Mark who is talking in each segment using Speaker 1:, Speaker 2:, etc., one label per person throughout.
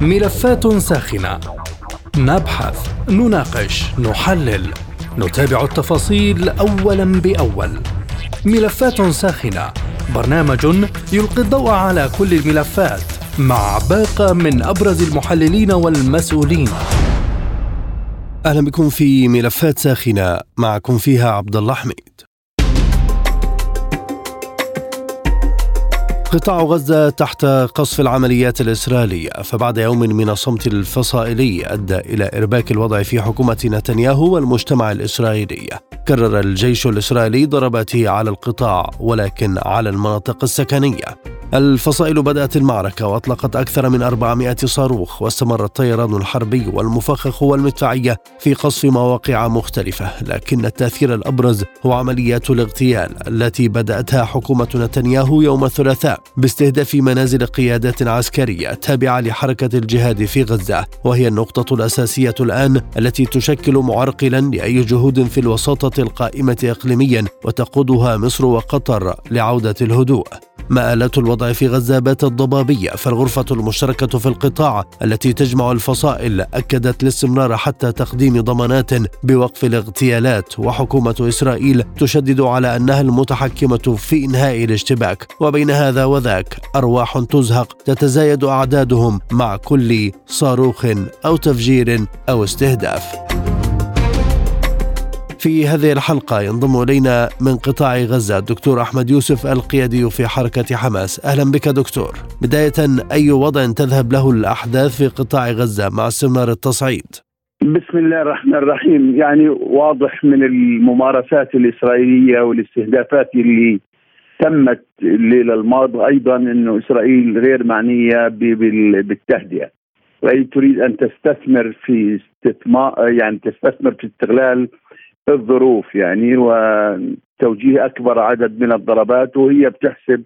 Speaker 1: ملفات ساخنة. نبحث نناقش نحلل. نتابع التفاصيل اولا بأول. ملفات ساخنة. برنامج يلقي الضوء على كل الملفات. مع باقة من أبرز المحللين والمسؤولين.
Speaker 2: أهلا بكم في ملفات ساخنة. معكم فيها عبد الله حميد. قطاع غزة تحت قصف العمليات الإسرائيلية فبعد يوم من الصمت الفصائلي أدى إلى إرباك الوضع في حكومة نتنياهو والمجتمع الإسرائيلي. كرر الجيش الإسرائيلي ضرباته على القطاع ولكن على المناطق السكنية. الفصائل بدأت المعركة وأطلقت أكثر من 400 صاروخ واستمر الطيران الحربي والمفخخ والمدفعية في قصف مواقع مختلفة لكن التأثير الأبرز هو عمليات الاغتيال التي بدأتها حكومة نتنياهو يوم الثلاثاء باستهداف منازل قيادات عسكرية تابعة لحركة الجهاد في غزة وهي النقطة الأساسية الآن التي تشكل معرقلا لأي جهود في الوساطة القائمة إقليميا وتقودها مصر وقطر لعودة الهدوء. مآلات الوضع في غزة باتت ضبابية فالغرفة المشتركة في القطاع التي تجمع الفصائل أكدت الاستمرار حتى تقديم ضمانات بوقف الاغتيالات وحكومة إسرائيل تشدد على أنها المتحكمة في إنهاء الاشتباك. وبين هذا وذاك أرواح تزهق تتزايد أعدادهم مع كل صاروخ أو تفجير أو استهداف. في هذه الحلقة ينضم إلينا من قطاع غزة الدكتور أحمد يوسف القيادي في حركة حماس. أهلا بك دكتور. بداية أي وضع تذهب له الأحداث في قطاع غزة مع استمرار التصعيد؟
Speaker 3: بسم الله الرحمن الرحيم. يعني واضح من الممارسات الإسرائيلية والاستهدافات اللي تمت الليلة الماضية أيضا أنه إسرائيل غير معنية بالتهدئة. وهي تريد أن تستثمر في استثمار يعني تستثمر في استغلال الظروف يعني وتوجيه أكبر عدد من الضربات وهي بتحسب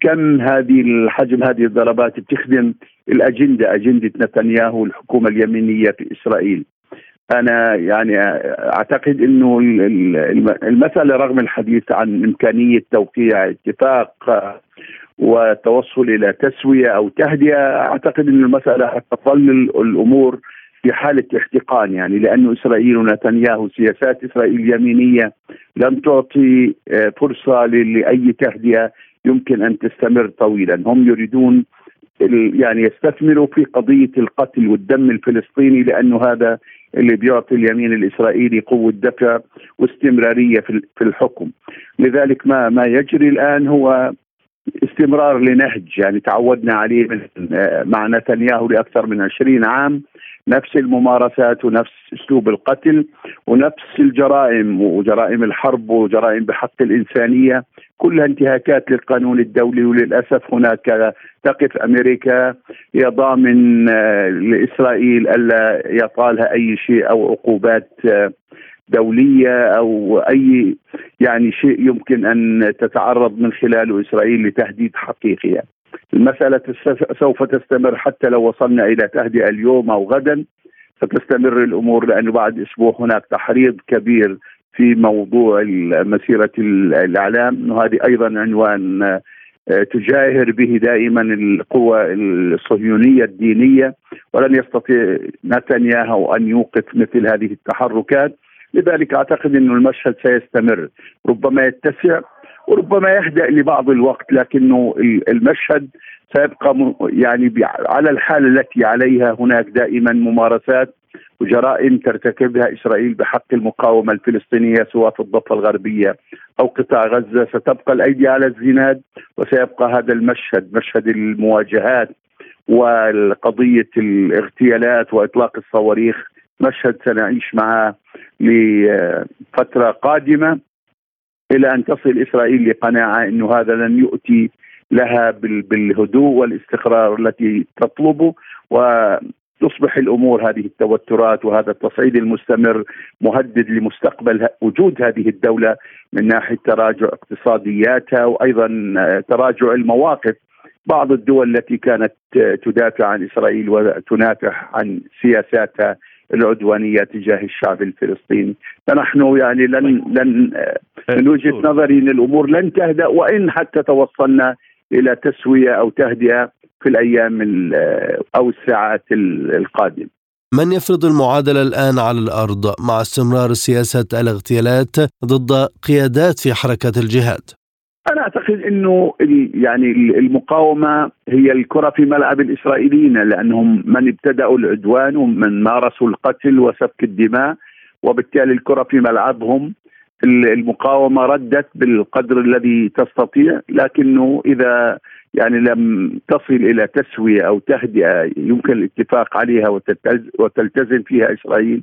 Speaker 3: كم هذه الحجم هذه الضربات بتخدم الأجندة أجندة نتنياهو الحكومة اليمينية في إسرائيل. أنا يعني أعتقد إنه المساله رغم الحديث عن إمكانية توقيع اتفاق والتوصل إلى تسوية أو تهدئة أعتقد إن المساله تظل الأمور في حالة احتقان يعني لأن إسرائيل ونتنياهو سياسات إسرائيل يمينية لم تعطي آه، فرصة لأي تهدئة يمكن أن تستمر طويلا. هم يريدون يعني يستثمروا في قضية القتل والدم الفلسطيني لأنه هذا اللي بيعطي اليمين الإسرائيلي قوة دفع واستمرارية في الحكم. لذلك ما ما يجري الآن هو استمرار لنهج يعني تعودنا عليه آه، مع نتنياهو لأكثر من عشرين عام. نفس الممارسات ونفس أسلوب القتل ونفس الجرائم وجرائم الحرب وجرائم بحق الإنسانية. كلها انتهاكات للقانون الدولي وللأسف هناك تقف أمريكا هي ضامن آه، لإسرائيل ألا يطالها أي شيء أو عقوبات آه، دولية أو أي يعني شيء يمكن أن تتعرض من خلاله إسرائيل لتهديد حقيقي. المسألة سوف تستمر حتى لو وصلنا إلى تهدئة اليوم أو غدا. ستستمر الأمور لأنه بعد أسبوع هناك تحريض كبير في موضوع مسيرة الإعلام. وهذه أيضا عنوان آه، تجاهر به دائما القوى الصهيونية الدينية. ولن يستطيع نتنياهو أن يوقف مثل هذه التحركات. لذلك أعتقد أن المشهد سيستمر. ربما يتسع وربما يهدأ لبعض الوقت لكنه المشهد سيبقى يعني على الحالة التي عليها هناك دائما ممارسات وجرائم ترتكبها إسرائيل بحق المقاومة الفلسطينية سواء في الضفة الغربية أو قطاع غزة. ستبقى الأيدي على الزناد وسيبقى هذا المشهد مشهد المواجهات وقضيه الاغتيالات وإطلاق الصواريخ مشهد سنعيش معه لفترة قادمة إلى أن تصل إسرائيل لقناعة إنه هذا لن يؤتي لها بالهدوء والاستقرار التي تطلبه وتصبح الأمور هذه التوترات وهذا التصعيد المستمر مهدد لمستقبل وجود هذه الدولة من ناحية تراجع اقتصادياتها وأيضا تراجع المواقف بعض الدول التي كانت تدافع عن إسرائيل وتنافح عن سياساتها العدوانية تجاه الشعب الفلسطيني فنحن يعني لن لن من وجهة نظري إن الأمور لن تهدأ وإن حتى توصلنا إلى تسوية أو تهدئة في الأيام أو الساعات القادمة.
Speaker 2: من يفرض المعادلة الآن على الأرض مع استمرار سياسة الاغتيالات ضد قيادات في حركة الجهاد؟
Speaker 3: أنا أعتقد إنه يعني المقاومة هي الكرة في ملعب الإسرائيليين لأنهم من ابتدأوا العدوان ومن مارسوا القتل وسفك الدماء وبالتالي الكرة في ملعبهم. المقاومة ردت بالقدر الذي تستطيع لكنه إذا يعني لم تصل إلى تسوية أو تهدئة يمكن الاتفاق عليها وتلتزم فيها إسرائيل.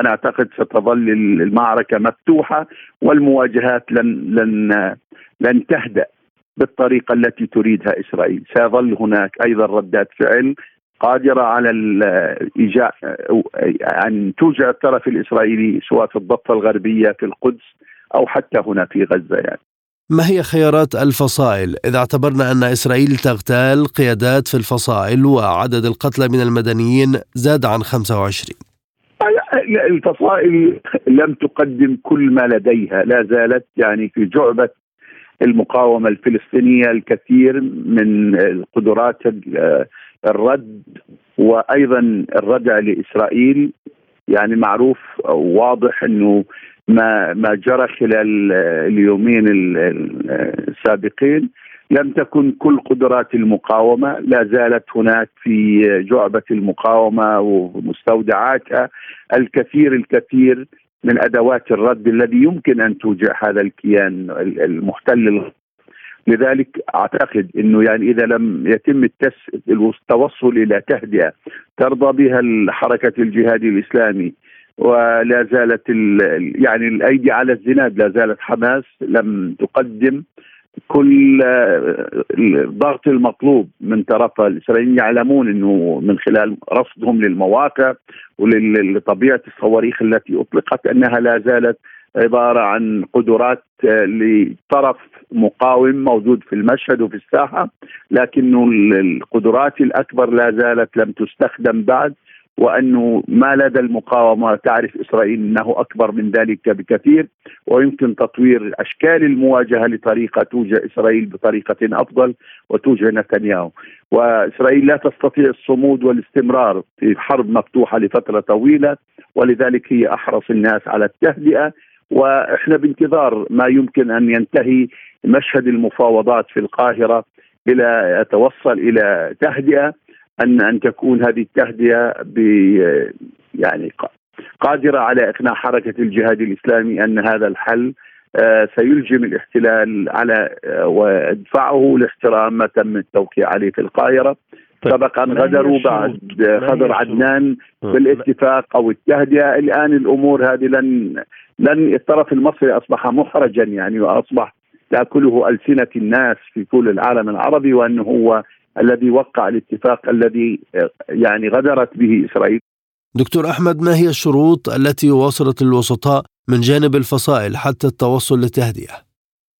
Speaker 3: أنا أعتقد ستظل المعركة مفتوحة والمواجهات لن لن لن تهدأ بالطريقة التي تريدها إسرائيل. سيظل هناك أيضا ردات فعل قادرة على إيجاء أن توجع الطرف الإسرائيلي سواء في الضفة الغربية في القدس أو حتى هنا في غزة يعني.
Speaker 2: ما هي خيارات الفصائل؟ إذا اعتبرنا أن إسرائيل تغتال قيادات في الفصائل وعدد القتلى من المدنيين زاد عن 25
Speaker 3: الفصائل لم تقدم كل ما لديها لا زالت يعني في جعبة المقاومة الفلسطينية الكثير من القدرات الرد وأيضا الردع لإسرائيل. يعني معروف واضح إنه ما ما جرى خلال اليومين السابقين لم تكن كل قدرات المقاومة لا زالت هناك في جعبة المقاومة ومستودعاتها الكثير الكثير من أدوات الرد الذي يمكن أن توجع هذا الكيان المحتل. لذلك أعتقد إنه يعني إذا لم يتم التوصل إلى تهدئة ترضى بها حركه الجهاد الإسلامي ولا زالت يعني الأيدي على الزناد لا زالت حماس لم تقدم كل الضغط المطلوب من طرف الإسرائيليين يعلمون إنه من خلال رصدهم للمواقع ولطبيعه الصواريخ التي أطلقت أنها لا زالت عبارة عن قدرات لطرف مقاوم موجود في المشهد وفي الساحة لكنه القدرات الأكبر لا زالت لم تستخدم بعد. وأنه ما لدى المقاومة تعرف إسرائيل إنه أكبر من ذلك بكثير ويمكن تطوير أشكال المواجهة لطريقة توجه إسرائيل بطريقة أفضل وتوجه نتنياهو. وإسرائيل لا تستطيع الصمود والاستمرار في حرب مفتوحة لفترة طويلة ولذلك هي أحرص الناس على التهدئة. وإحنا بانتظار ما يمكن أن ينتهي مشهد المفاوضات في القاهرة إلى يتوصل إلى تهدئة. أن أن تكون هذه التهدئة ب يعني قادرة على إقناع حركة الجهاد الإسلامي أن هذا الحل آه، سيلجم الاحتلال على آه، ويدفعه لاحترام ما تم التوقيع عليه في القاهرة. طيب سبق أن غدروا بعد خضر عدنان بالاتفاق أو التهدئة. الآن الأمور هذه لن لن الطرف المصري أصبح محرجا يعني وأصبح تأكله ألسنة الناس في كل العالم العربي وأنه هو الذي وقع الاتفاق الذي يعني غدرت به إسرائيل.
Speaker 2: دكتور أحمد ما هي الشروط التي وصلت الوسطاء من جانب الفصائل حتى التوصل للتهدئة؟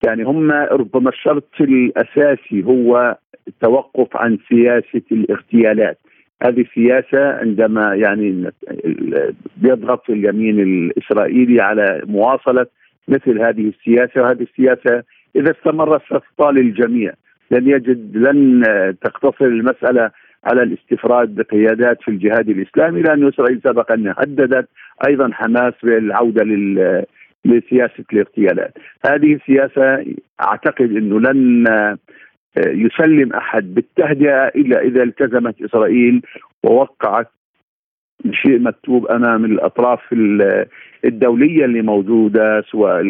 Speaker 3: يعني هم ربما الشرط الأساسي هو التوقف عن سياسة الاغتيالات. هذه سياسه عندما يعني بيضغط اليمين الإسرائيلي على مواصلة مثل هذه السياسة وهذه السياسة إذا استمرت ستطال الجميع لن يجد لن تقتصر المسألة على الاستفراد بقيادات في الجهاد الإسلامي لأن إسرائيل سبق أن هددت أيضا حماس بالعودة لل لسياسة الاغتيالات. هذه السياسة أعتقد انه لن يسلم أحد بالتهدئة الا إذا التزمت إسرائيل ووقعت شيء مكتوب أمام الأطراف الدولية اللي موجودة سواء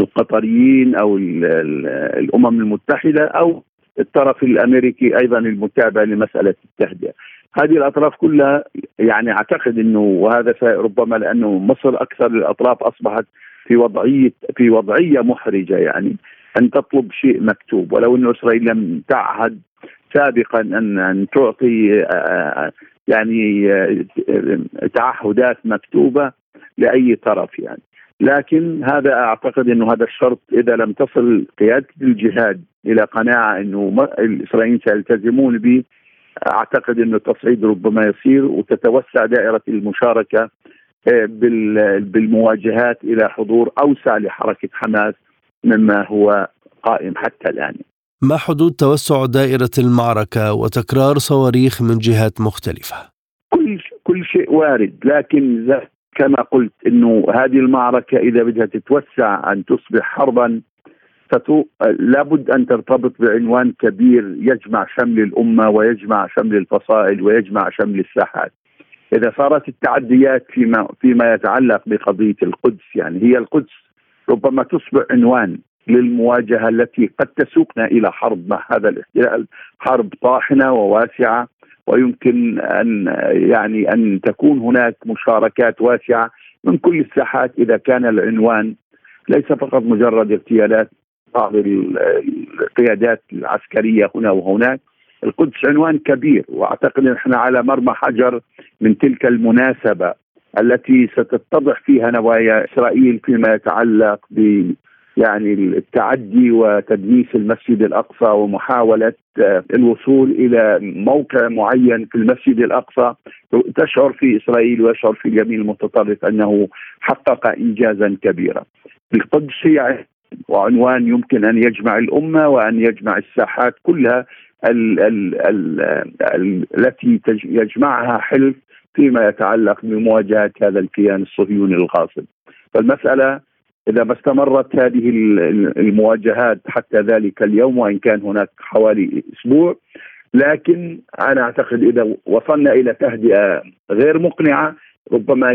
Speaker 3: القطريين أو الأمم المتحدة أو الطرف الأمريكي أيضا المتابع لمسألة التهدئة. هذه الأطراف كلها يعني أعتقد إنه وهذا ربما لأنه مصر أكثر الأطراف أصبحت في وضعيه في وضعية محرجة يعني أن تطلب شيء مكتوب ولو إنه إسرائيل لم تعهد سابقا ان أن تعطي يعني تعهدات مكتوبة لأي طرف يعني لكن هذا أعتقد إنه هذا الشرط إذا لم تصل قيادة الجهاد إلى قناعة إنه الإسرائيليين سيلتزمون به أعتقد إنه التصعيد ربما يصير وتتوسع دائرة المشاركة آه، بالمواجهات إلى حضور أوسع لحركة حماس مما هو قائم حتى الآن
Speaker 2: ما حدود توسع دائرة المعركة وتكرار صواريخ من جهات مختلفة؟
Speaker 3: كل كل شيء وارد لكن كما قلت إنه هذه المعركة إذا بدها تتوسع أن تصبح حربا فتو لابد أن ترتبط بعنوان كبير يجمع شمل الأمة ويجمع شمل الفصائل ويجمع شمل الساحات. إذا صارت التعديات فيما فيما يتعلق بقضية القدس يعني هي القدس ربما تصبح عنوان للمواجهة التي قد تسوقنا إلى حرب مع هذا الاحتلال، حرب طاحنة وواسعة ويمكن أن يعني أن تكون هناك مشاركات واسعة من كل الساحات إذا كان العنوان ليس فقط مجرد اغتيالات بعض القيادات العسكرية هنا وهناك. القدس عنوان كبير وأعتقد نحن على مرمى حجر من تلك المناسبة التي ستتضح فيها نوايا إسرائيل فيما يتعلق ب يعني التعدي وتدنيس المسجد الأقصى ومحاولة آه، الوصول إلى موقع معين في المسجد الأقصى تشعر في إسرائيل ويشعر في اليمين المتطرف أنه حقق انجازا كبيرا. القدس هي وعنوان يمكن أن يجمع الأمة وأن يجمع الساحات كلها ال ال ال ال التي يجمعها حلف فيما يتعلق بمواجهة هذا الكيان الصهيوني الغاصب. فالمسألة إذا ما استمرت هذه المواجهات حتى ذلك اليوم وإن كان هناك حوالي أسبوع لكن أنا أعتقد إذا وصلنا إلى تهدئة غير مقنعة ربما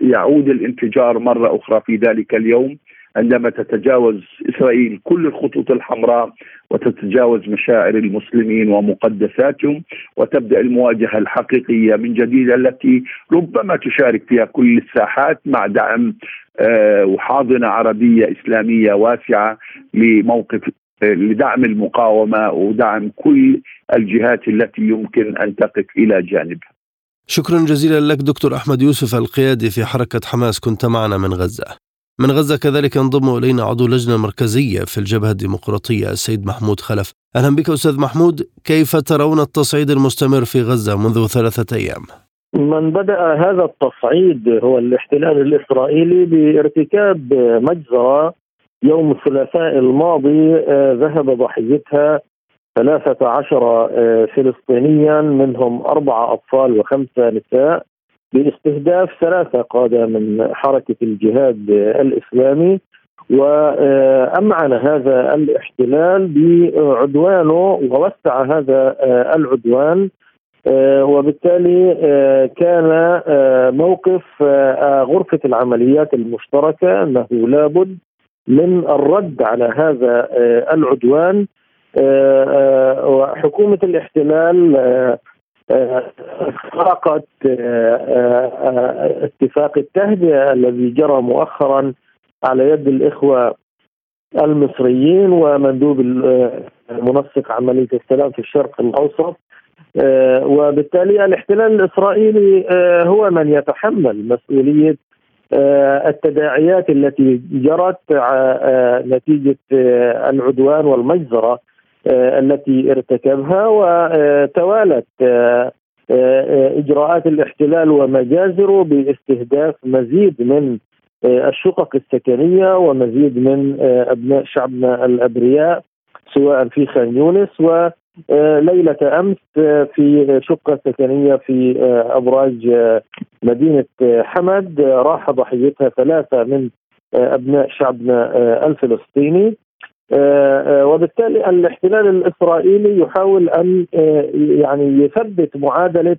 Speaker 3: يعود الانفجار مرة أخرى في ذلك اليوم. عندما تتجاوز إسرائيل كل الخطوط الحمراء وتتجاوز مشاعر المسلمين ومقدساتهم وتبدأ المواجهة الحقيقية من جديد التي ربما تشارك فيها كل الساحات مع دعم آه، وحاضنة عربية إسلامية واسعة لموقف لدعم المقاومة ودعم كل الجهات التي يمكن أن تقف إلى جانبها.
Speaker 2: شكرا جزيلا لك دكتور أحمد يوسف القيادي في حركة حماس كنت معنا من غزة. من غزة كذلك ينضم إلينا عضو لجنة مركزية في الجبهة الديمقراطية السيد محمود خلف أهلا بك أستاذ محمود كيف ترون التصعيد المستمر في غزة منذ ثلاثة أيام؟
Speaker 4: من بدأ هذا التصعيد هو الاحتلال الإسرائيلي بارتكاب مجزرة يوم الثلاثاء الماضي آه، ذهب ضحيتها ثلاثة عشر آه، فلسطينيا منهم أربعة أطفال وخمسة نساء باستهداف ثلاثة قادة من حركة الجهاد الإسلامي. وأمعن هذا الاحتلال بعدوانه ووسع هذا العدوان وبالتالي كان موقف غرفة العمليات المشتركة أنه لابد من الرد على هذا العدوان. وحكومة الاحتلال خرقت آه، آه، اتفاق التهدئة الذي جرى مؤخرا على يد الإخوة المصريين ومندوب منسق عملية السلام في الشرق الأوسط. آه، وبالتالي الاحتلال الإسرائيلي هو من يتحمل مسؤولية التداعيات التي جرت نتيجة العدوان والمجزرة آه، التي ارتكبها وتوالت آه، آه، إجراءات الاحتلال ومجازره باستهداف مزيد من الشقق السكنية ومزيد من أبناء شعبنا الأبرياء سواء في خان يونس وليله أمس في شقة سكنية في أبراج مدينة حمد راح ضحيتها ثلاثة من أبناء شعبنا الفلسطيني آه، آه، وبالتالي الاحتلال الإسرائيلي يحاول أن آه، يعني يثبت معادلة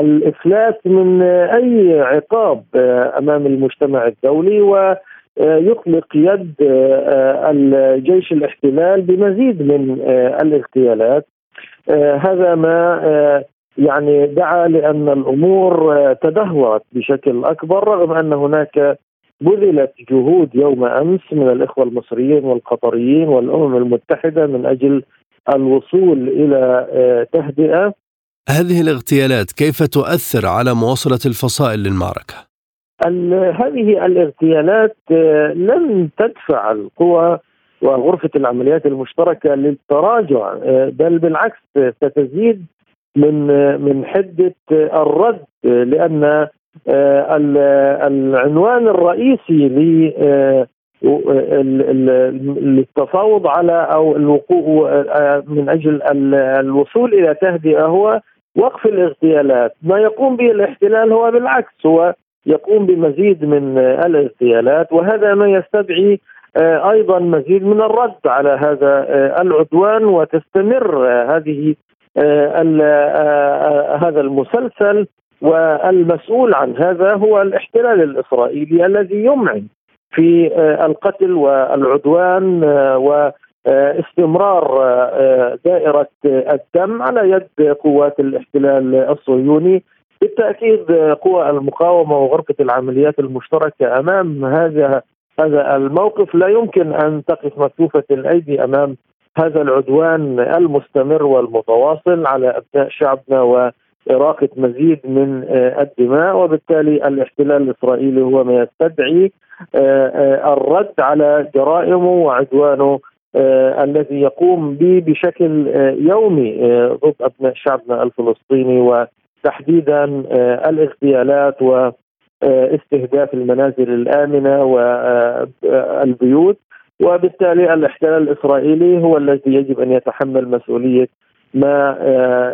Speaker 4: الإفلاس من أي عقاب أمام المجتمع الدولي ويطلق يد الجيش الاحتلال بمزيد من الاغتيالات. هذا ما يعني دعا لأن الأمور تدهورت بشكل أكبر رغم أن هناك بذلت جهود يوم أمس من الإخوة المصريين والقطريين والأمم المتحدة من أجل الوصول إلى آه، تهدئة
Speaker 2: هذه الاغتيالات كيف تؤثر على مواصلة الفصائل للمعركة؟
Speaker 4: هذه الاغتيالات آه، لن تدفع القوى وغرفة العمليات المشتركة للتراجع آه، بل بالعكس ستزيد من من حدة الرد لأن العنوان الرئيسي للتفاوض على أو الوقوع من أجل الوصول إلى تهدئة هو وقف الاغتيالات، ما يقوم به الاحتلال هو بالعكس هو يقوم بمزيد من الاغتيالات وهذا ما يستدعي أيضا مزيد من الرد على هذا العدوان وتستمر هذه هذا المسلسل والمسؤول عن هذا هو الاحتلال الإسرائيلي الذي يمعن في آه، القتل والعدوان آه، واستمرار آه، دائرة الدم على يد قوات الاحتلال الصهيوني بالتأكيد قوى المقاومة وغرفة العمليات المشتركة أمام هذا هذا الموقف. لا يمكن أن تقف مكتوفة الأيدي أمام هذا العدوان المستمر والمتواصل على أبناء شعبنا وإراقة مزيد من الدماء وبالتالي الاحتلال الإسرائيلي هو ما يستدعي آه، آه، الرد على جرائمه وعدوانه آه، الذي يقوم به بشكل يومي ضد أبناء شعبنا الفلسطيني وتحديدا الاغتيالات واستهداف المنازل الآمنة والبيوت وبالتالي الاحتلال الإسرائيلي هو الذي يجب أن يتحمل مسؤولية ما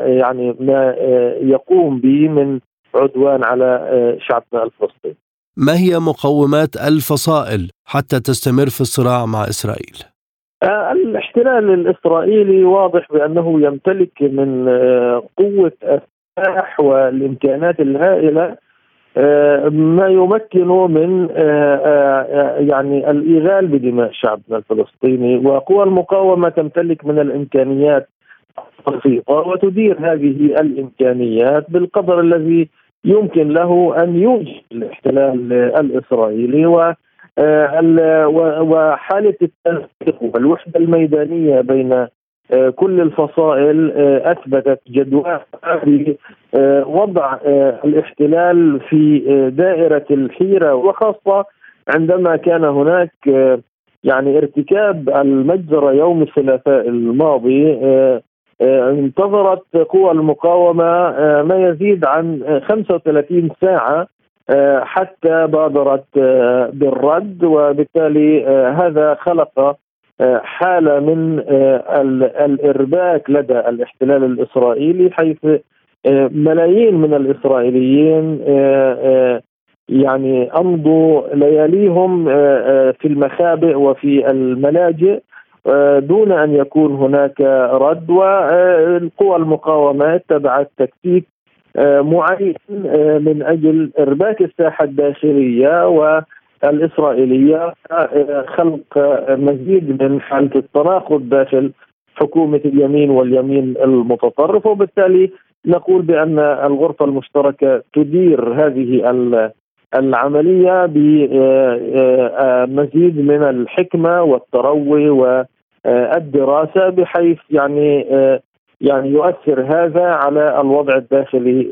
Speaker 4: يعني ما يقوم به من عدوان على شعبنا الفلسطيني.
Speaker 2: ما هي مقومات الفصائل حتى تستمر في الصراع مع إسرائيل؟
Speaker 4: آه، الاحتلال الإسرائيلي واضح بأنه يمتلك من آه، قوة السلاح والإمكانات الهائلة آه، ما يمكنه من يعني الايغال بدماء شعبنا الفلسطيني وقوى المقاومة تمتلك من الإمكانيات البسيطه وتدير هذه الإمكانيات بالقدر الذي يمكن له أن يوجد الاحتلال الإسرائيلي و آه، وحالة التنسيق والوحدة الميدانية بين آه، كل الفصائل آه، أثبتت جدواها بوضع الاحتلال في دائرة الحيرة وخاصة عندما كان هناك يعني ارتكاب المجزرة يوم الثلاثاء الماضي انتظرت قوى المقاومة آه، ما يزيد عن 35 ساعة آه، حتى بادرت بالرد وبالتالي هذا خلق حالة من الإرباك لدى الاحتلال الإسرائيلي حيث ملايين من الإسرائيليين يعني أمضوا لياليهم في المخابئ وفي الملاجئ. آه، دون أن يكون هناك رد والقوى المقاومة اتبعت تكتيك آه، معين آه، من أجل إرباك الساحة الداخلية والإسرائيلية خلق مزيد من حالة التناقض داخل حكومة اليمين واليمين المتطرف. وبالتالي نقول بأن الغرفة المشتركة تدير هذه العملية بمزيد من الحكمة والتروي والدراسه بحيث يعني يعني يؤثر هذا على الوضع الداخلي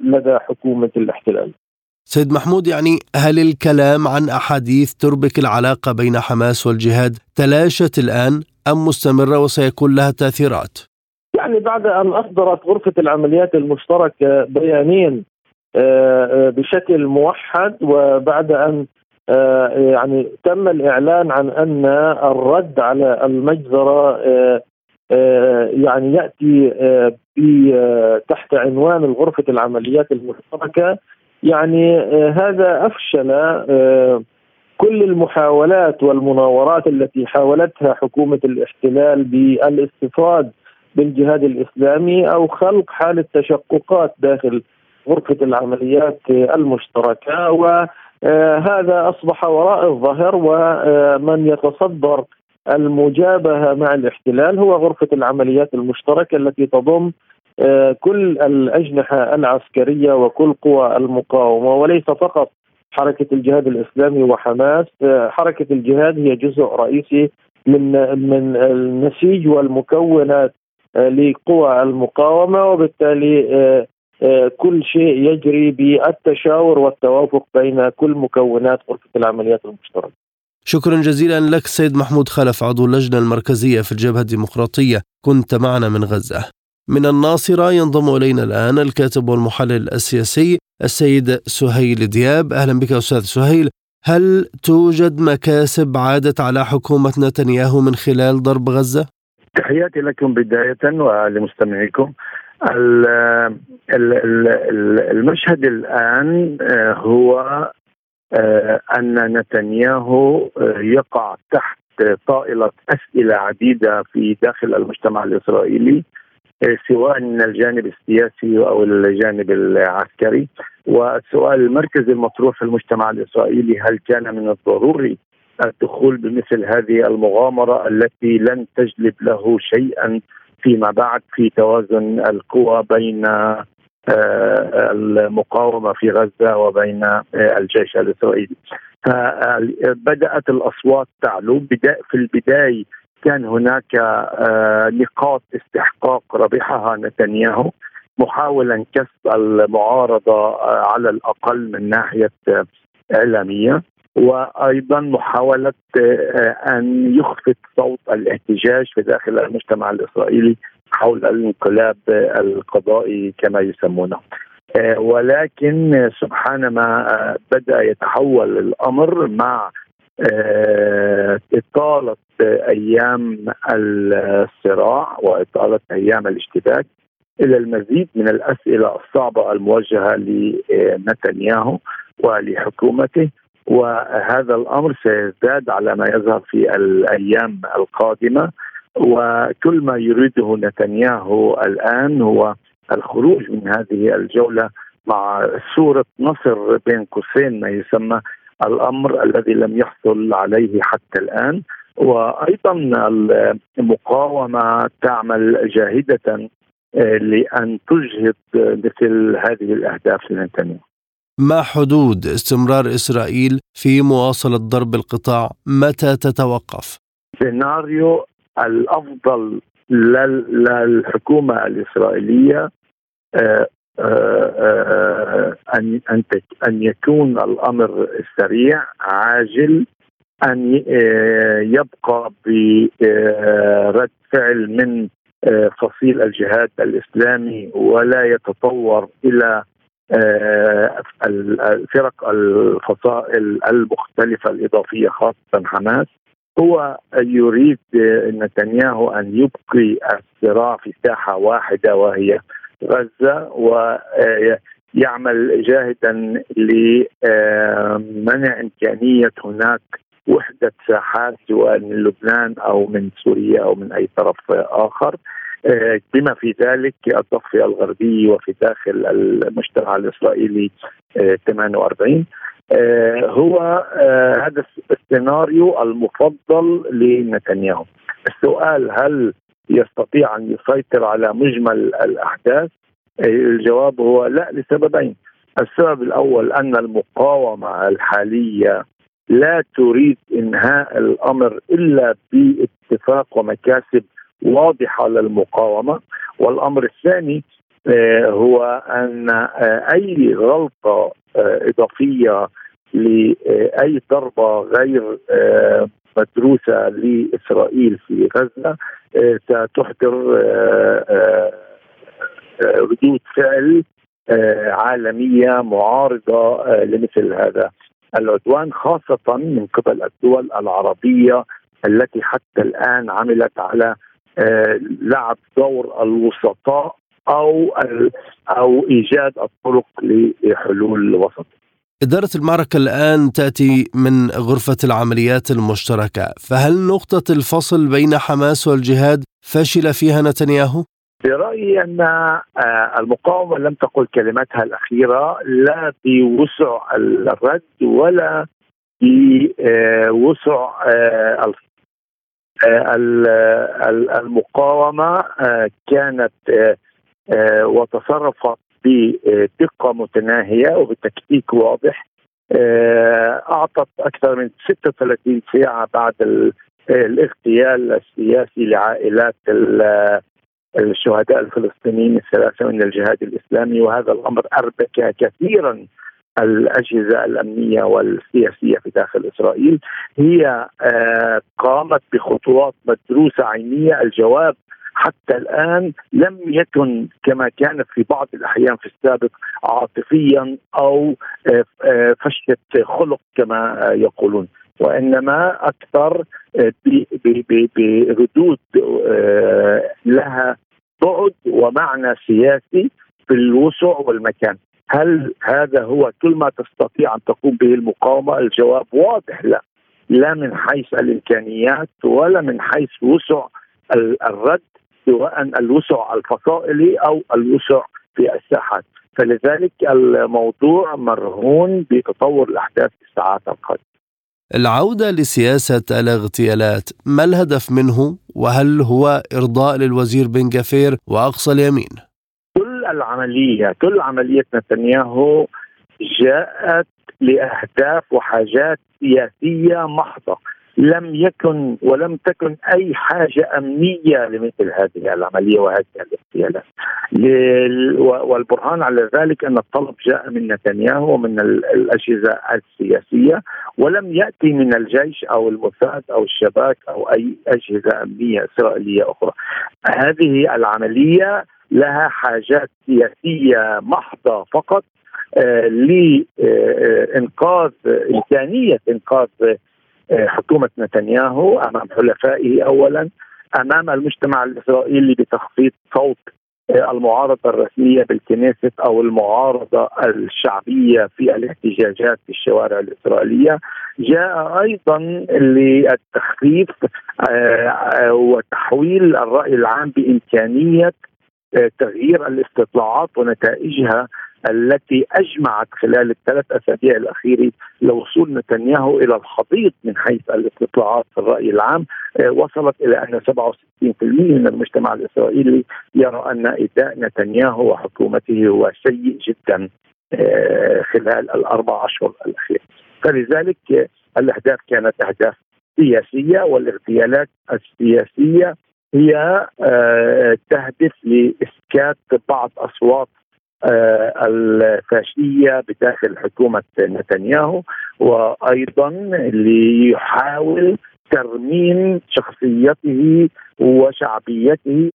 Speaker 4: لدى حكومة الاحتلال.
Speaker 2: سيد محمود يعني هل الكلام عن أحاديث تربك العلاقة بين حماس والجهاد تلاشت الآن أم مستمرة وسيكون لها تأثيرات؟
Speaker 4: يعني بعد أن أصدرت غرفة العمليات المشتركة بيانين آه، آه، بشكل موحد وبعد أن آه، يعني تم الإعلان عن أن الرد على المجزرة يعني يأتي تحت عنوان الغرفة العمليات المشتركة. يعني هذا أفشل كل المحاولات والمناورات التي حاولتها حكومة الاحتلال بالاستفاد بالجهاد الإسلامي أو خلق حالة تشققات داخل غرفة العمليات المشتركة وهذا أصبح وراء الظهر ومن يتصدر المجابهة مع الاحتلال هو غرفة العمليات المشتركة التي تضم كل الأجنحة العسكرية وكل قوى المقاومة وليس فقط حركة الجهاد الإسلامي وحماس حركة الجهاد هي جزء رئيسي من من النسيج والمكونات لقوى المقاومة وبالتالي آه، كل شيء يجري بالتشاور والتوافق بين كل مكونات غرفة العمليات المشتركة.
Speaker 2: شكرا جزيلا لك سيد محمود خلف عضو اللجنة المركزية في الجبهة الديمقراطية كنت معنا من غزة. من الناصرة ينضم إلينا الآن الكاتب والمحلل السياسي السيد سهيل دياب أهلا بك أستاذ سهيل. هل توجد مكاسب عادت على حكومة نتنياهو من خلال ضرب غزة؟
Speaker 5: تحياتي لكم بداية ولمستمعيكم المشهد الآن آه، هو آه، أن نتنياهو آه، يقع تحت طائلة أسئلة عديدة في داخل المجتمع الإسرائيلي سواء من الجانب السياسي أو الجانب العسكري. والسؤال المركزي المطروح في المجتمع الإسرائيلي هل كان من الضروري الدخول بمثل هذه المغامرة التي لن تجلب له شيئا؟ فيما بعد في توازن القوى بين آه، المقاومة في غزة وبين آه، الجيش الإسرائيلي. فبدأت الأصوات تعلو في البداية كان هناك آه، نقاط استحقاق ربحها نتنياهو محاولا كسب المعارضة على الأقل من ناحية إعلامية وأيضا محاولة أن يخفت صوت الاحتجاج في داخل المجتمع الإسرائيلي حول الانقلاب القضائي كما يسمونه. آه، ولكن سبحان ما آه، بدأ يتحول الأمر مع آه، إطالة أيام الصراع وإطالة أيام الاشتباك إلى المزيد من الأسئلة الصعبة الموجهة لنتنياهو ولحكومته. وهذا الأمر سيزداد على ما يظهر في الأيام القادمة. وكل ما يريده نتنياهو الآن هو الخروج من هذه الجولة مع صورة نصر بين قوسين ما يسمى الأمر الذي لم يحصل عليه حتى الآن. وأيضا المقاومة تعمل جاهدة آه، لأن تجهض مثل هذه الأهداف لنتنياهو.
Speaker 2: ما حدود استمرار إسرائيل في مواصلة ضرب القطاع متى تتوقف؟
Speaker 5: سيناريو الأفضل للحكومة الإسرائيلية آه، آه، آه، ان أن أن يكون الأمر سريع عاجل أن يبقى برد فعل من فصيل الجهاد الإسلامي ولا يتطور إلى الفرق الفصائل المختلفة الإضافية خاصة حماس هو يريد نتنياهو أن يبقي الصراع في ساحة واحدة وهي غزة ويعمل جاهدا لمنع إمكانية هناك وحدة ساحات سواء من لبنان أو من سوريا أو من أي طرف آخر. بما في ذلك الضفه الغربيه وفي داخل المجتمع الإسرائيلي 48 آه، هو آه، هذا السيناريو المفضل لنتنياهو. السؤال هل يستطيع أن يسيطر على مجمل الأحداث؟ آه، الجواب هو لا لسببين. السبب الأول أن المقاومة الحالية لا تريد إنهاء الأمر إلا باتفاق ومكاسب واضحة للمقاومة. والأمر الثاني هو أن أي غلطة إضافية لأي ضربة غير آه، مدروسة لإسرائيل في غزة آه، ستحضر آه، ردود فعل عالمية معارضة لمثل هذا العدوان خاصة من قبل الدول العربية التي حتى الآن عملت على لعب دور الوسطاء أو أو إيجاد الطرق لحلول وسط
Speaker 2: إدارة المعركة الآن تأتي من غرفة العمليات المشتركة فهل نقطة الفصل بين حماس والجهاد فشل فيها نتنياهو؟
Speaker 5: برأيي أن آه، المقاومة لم تقل كلمتها الأخيرة لا بوسع الرد ولا بوسع آه، المقاومة آه، كانت وتصرفت بدقة متناهية وبتكتيك واضح. آه، أعطت أكثر من 36 ساعة بعد الاغتيال السياسي لعائلات الشهداء الفلسطينيين الثلاثة من الجهاد الإسلامي وهذا الأمر أربك كثيرا الأجهزة الأمنية والسياسية في داخل إسرائيل هي آه، قامت بخطوات مدروسة عينية. الجواب حتى الآن لم يكن كما كانت في بعض الأحيان في السابق عاطفيا أو آه، آه، فشلة خلق كما يقولون. وإنما أكثر بردود لها بعد ومعنى سياسي في الوسع والمكان. هل هذا هو كل ما تستطيع أن تقوم به المقاومة؟ الجواب واضح لا لا من حيث الإمكانيات ولا من حيث وسع الرد سواء الوسع الفصائلي أو الوسع في الساحات فلذلك الموضوع مرهون بتطور الأحداث في الساعات القادمة
Speaker 2: العودة لسياسة الاغتيالات ما الهدف منه وهل هو إرضاء للوزير بن جافير وأقصى اليمين؟
Speaker 5: كل العملية كل عملية نتنياهو جاءت لأهداف وحاجات سياسية محضة لم يكن ولم تكن أي حاجة أمنية لمثل هذه العملية وهذه الاغتيالات. والبرهان على ذلك أن الطلب جاء من نتنياهو ومن الأجهزة السياسية ولم يأتي من الجيش أو الموساد أو الشباك أو أي أجهزة أمنية إسرائيلية أخرى. هذه العملية لها حاجات سياسية محضة فقط آه لإنقاذ إمكانية إنقاذ آه، حكومة نتنياهو أمام حلفائه اولا أمام المجتمع الإسرائيلي بتخفيض صوت آه، المعارضة الرسمية بالكنيست أو المعارضة الشعبية في الاحتجاجات في الشوارع الإسرائيلية. جاء أيضا للتخفيف وتحويل الرأي العام بإمكانية تغيير الاستطلاعات ونتائجها التي أجمعت خلال الثلاث أسابيع الاخيره لوصول نتنياهو إلى الحضيض من حيث الاستطلاعات في الرأي العام. آه، وصلت إلى أن 67% من المجتمع الإسرائيلي يرى أن اداء نتنياهو وحكومته هو سيء جدا آه، خلال الأربع أشهر الاخيره فلذلك آه، الأهداف كانت أهداف سياسية والاغتيالات السياسية هي تهدف لإسكات بعض أصوات آه، الفاشية بداخل حكومة نتنياهو وأيضا ليحاول ترميم شخصيته وشعبيته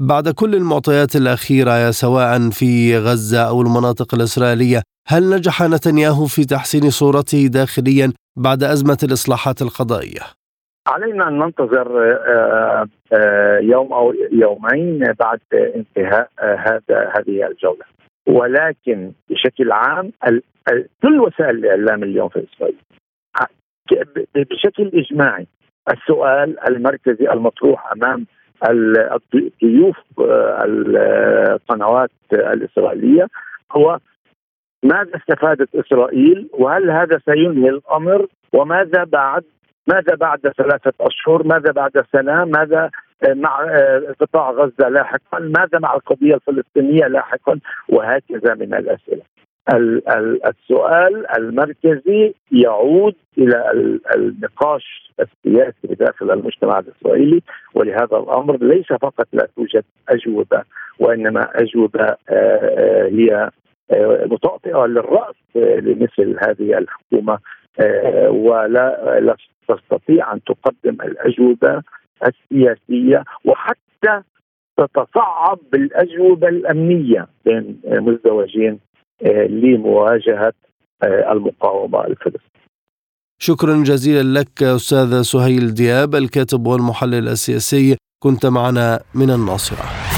Speaker 2: بعد كل المعطيات الأخيرة سواء في غزة أو المناطق الإسرائيلية هل نجح نتنياهو في تحسين صورته داخليا بعد أزمة الإصلاحات القضائية؟
Speaker 5: علينا أن ننتظر آه، آه، يوم أو يومين بعد انتهاء هذا هذه الجولة. ولكن بشكل عام كل وسائل الإعلام اليوم في إسرائيل بشكل إجماعي السؤال المركزي المطروح أمام الضيوف آه، القنوات الإسرائيلية هو ماذا استفادت إسرائيل؟ وهل هذا سينهي الأمر؟ وماذا بعد؟ ماذا بعد ثلاثة أشهر؟ ماذا بعد سنة؟ ماذا مع آه، قطاع غزة لاحقا؟ ماذا مع القضية الفلسطينية لاحقا؟ وهكذا من الأسئلة. السؤال المركزي يعود إلى النقاش السياسي داخل المجتمع الإسرائيلي ولهذا الأمر ليس فقط لا توجد أجوبة وإنما أجوبة آه، آه، هي متعطئه للرأس لمثل هذه الحكومة ولا لا تستطيع أن تقدم الأجوبة السياسية وحتى تتصعب بالأجوبة الأمنية بين مزدوجين آه، لمواجهة آه، المقاومة الفلسطينية.
Speaker 2: شكرا جزيلا لك أستاذ سهيل دياب الكاتب والمحلل السياسي كنت معنا من الناصرة.